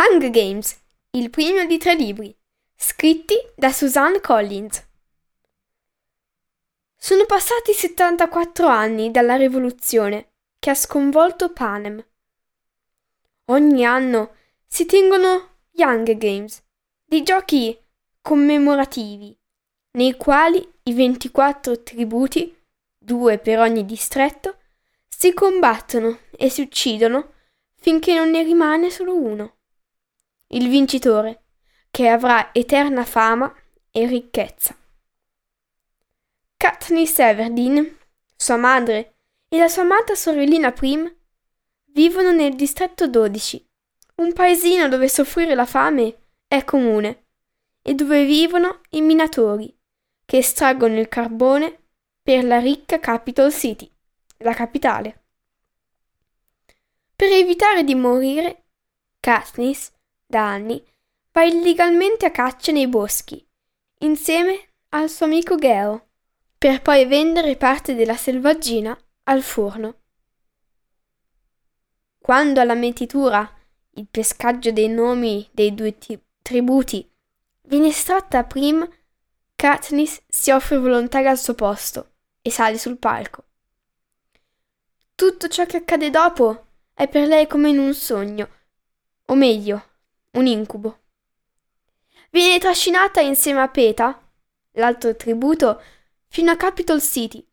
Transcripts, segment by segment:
Hunger Games, il primo di tre libri, scritti da Suzanne Collins. Sono passati 74 anni dalla rivoluzione che ha sconvolto Panem. Ogni anno si tengono gli Hunger Games, dei giochi commemorativi, nei quali i 24 tributi, due per ogni distretto, si combattono e si uccidono finché non ne rimane solo uno. Il vincitore, che avrà eterna fama e ricchezza. Katniss Everdeen, sua madre e la sua amata sorellina Prim vivono nel distretto 12, un paesino dove soffrire la fame è comune e dove vivono i minatori che estraggono il carbone per la ricca Capital City la capitale. Per evitare di morire, Katniss, da anni, va illegalmente a caccia nei boschi, insieme al suo amico Geo, per poi vendere parte della selvaggina al forno. Quando alla metitura, il pescaggio dei nomi dei due t- tributi, viene estratta a Prim, Katniss si offre volontaria al suo posto e sale sul palco. Tutto ciò che accade dopo è per lei come in un sogno, o meglio, un incubo. Viene trascinata insieme a Peta, l'altro tributo, fino a Capitol City.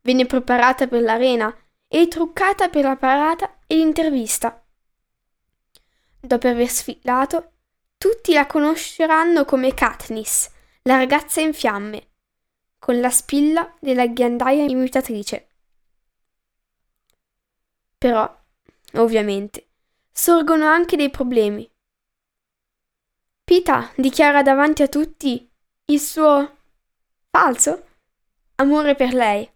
Viene preparata per l'arena e truccata per la parata e l'intervista. Dopo aver sfilato, tutti la conosceranno come Katniss, la ragazza in fiamme, con la spilla della ghiandaia imitatrice. Però, ovviamente, sorgono anche dei problemi. Pita dichiara davanti a tutti il suo falso amore per lei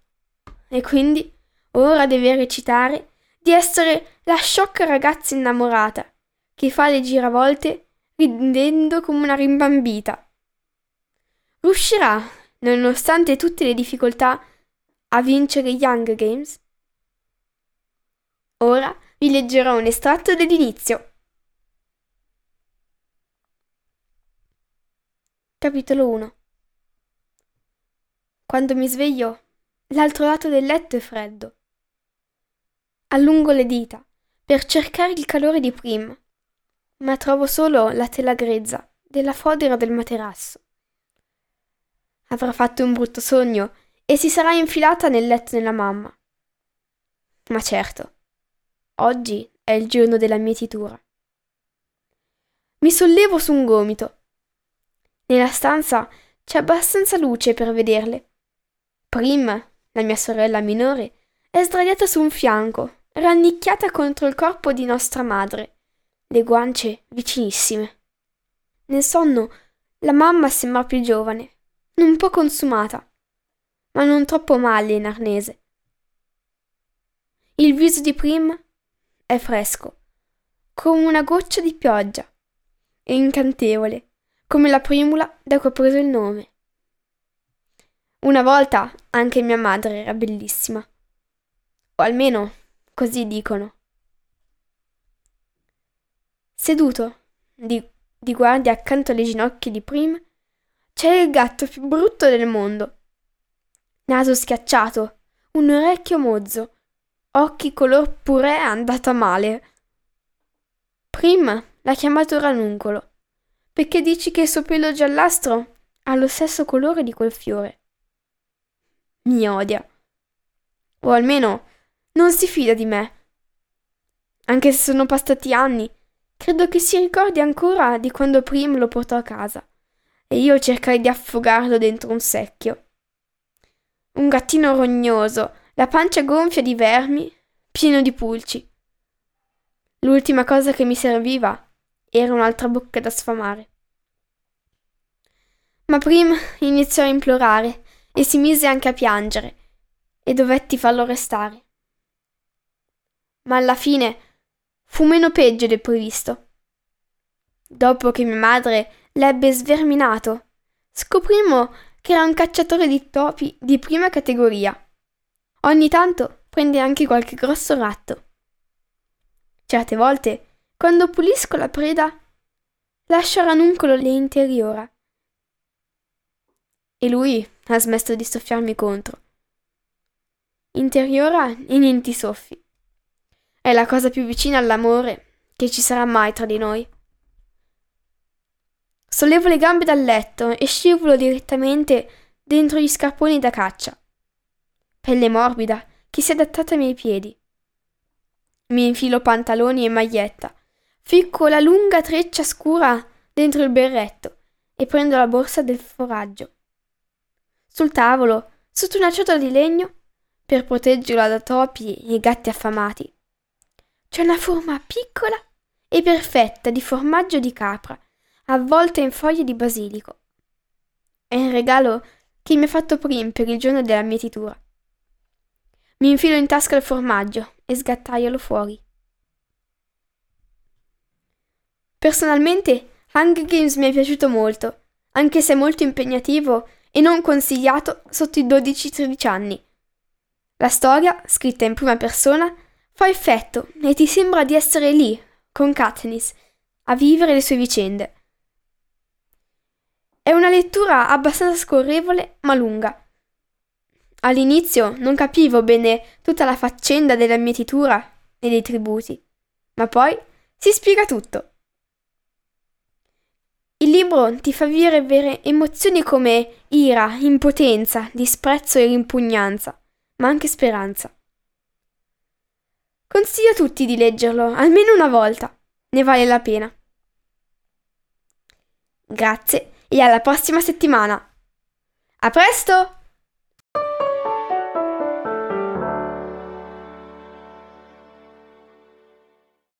e quindi ora deve recitare di essere la sciocca ragazza innamorata che fa le giravolte ridendo come una rimbambita. Riuscirà, nonostante tutte le difficoltà, a vincere gli Hunger Games? Ora vi leggerò un estratto dell'inizio. Capitolo 1 Quando mi sveglio, l'altro lato del letto è freddo. Allungo le dita per cercare il calore di prima, ma trovo solo la tela grezza della fodera del materasso. Avrà fatto un brutto sogno e si sarà infilata nel letto della mamma. Ma certo, Oggi è il giorno della mietitura. Mi sollevo su un gomito. Nella stanza c'è abbastanza luce per vederle. Prim, la mia sorella minore, è sdraiata su un fianco, rannicchiata contro il corpo di nostra madre, le guance vicinissime. Nel sonno la mamma sembra più giovane, un po' consumata, ma non troppo male in arnese. Il viso di Prim è fresco, come una goccia di pioggia, e incantevole, come la primula da cui ho preso il nome. Una volta anche mia madre era bellissima, o almeno così dicono. Seduto, di, di guardia accanto alle ginocchia di Prim, c'è il gatto più brutto del mondo. Naso schiacciato, un orecchio mozzo, occhi color purè andata male. Prima l'ha chiamato ranuncolo, perché dici che il suo pelo giallastro ha lo stesso colore di quel fiore. Mi odia. O almeno non si fida di me. Anche se sono passati anni, credo che si ricordi ancora di quando Prim lo portò a casa e io cercai di affogarlo dentro un secchio. Un gattino rognoso, la pancia gonfia di vermi, pieno di pulci. L'ultima cosa che mi serviva era un'altra bocca da sfamare. Ma Prim iniziò a implorare e si mise anche a piangere e dovetti farlo restare. Ma alla fine fu meno peggio del previsto. Dopo che mia madre l'ebbe sverminato, scoprimmo che era un cacciatore di topi di prima categoria. Ogni tanto prende anche qualche grosso ratto. Certe volte, quando pulisco la preda, lascia ranuncolo le interiora. E lui ha smesso di soffiarmi contro. Interiora e niente soffi. È la cosa più vicina all'amore che ci sarà mai tra di noi. Sollevo le gambe dal letto e scivolo direttamente dentro gli scarponi da caccia. Pelle morbida che si è adattata ai miei piedi. Mi infilo pantaloni e maglietta, ficco la lunga treccia scura dentro il berretto e prendo la borsa del foraggio. Sul tavolo, sotto una ciotola di legno, per proteggerla da topi e gatti affamati, c'è una forma piccola e perfetta di formaggio di capra, avvolta in foglie di basilico. È il regalo che mi ha fatto Prim per il giorno della mietitura. Mi infilo in tasca il formaggio e sgattaiolo fuori. Personalmente, Hunger Games mi è piaciuto molto, anche se molto impegnativo e non consigliato sotto i 12-13 anni. La storia, scritta in prima persona, fa effetto e ti sembra di essere lì, con Katniss, a vivere le sue vicende. È una lettura abbastanza scorrevole ma lunga All'inizio non capivo bene tutta la faccenda della mietitura e dei tributi, ma poi si spiega tutto. Libro ti fa vivere emozioni come ira, impotenza, disprezzo e rimpugnanza, ma anche speranza. Consiglio a tutti di leggerlo almeno una volta, ne vale la pena. Grazie e alla prossima settimana. A presto!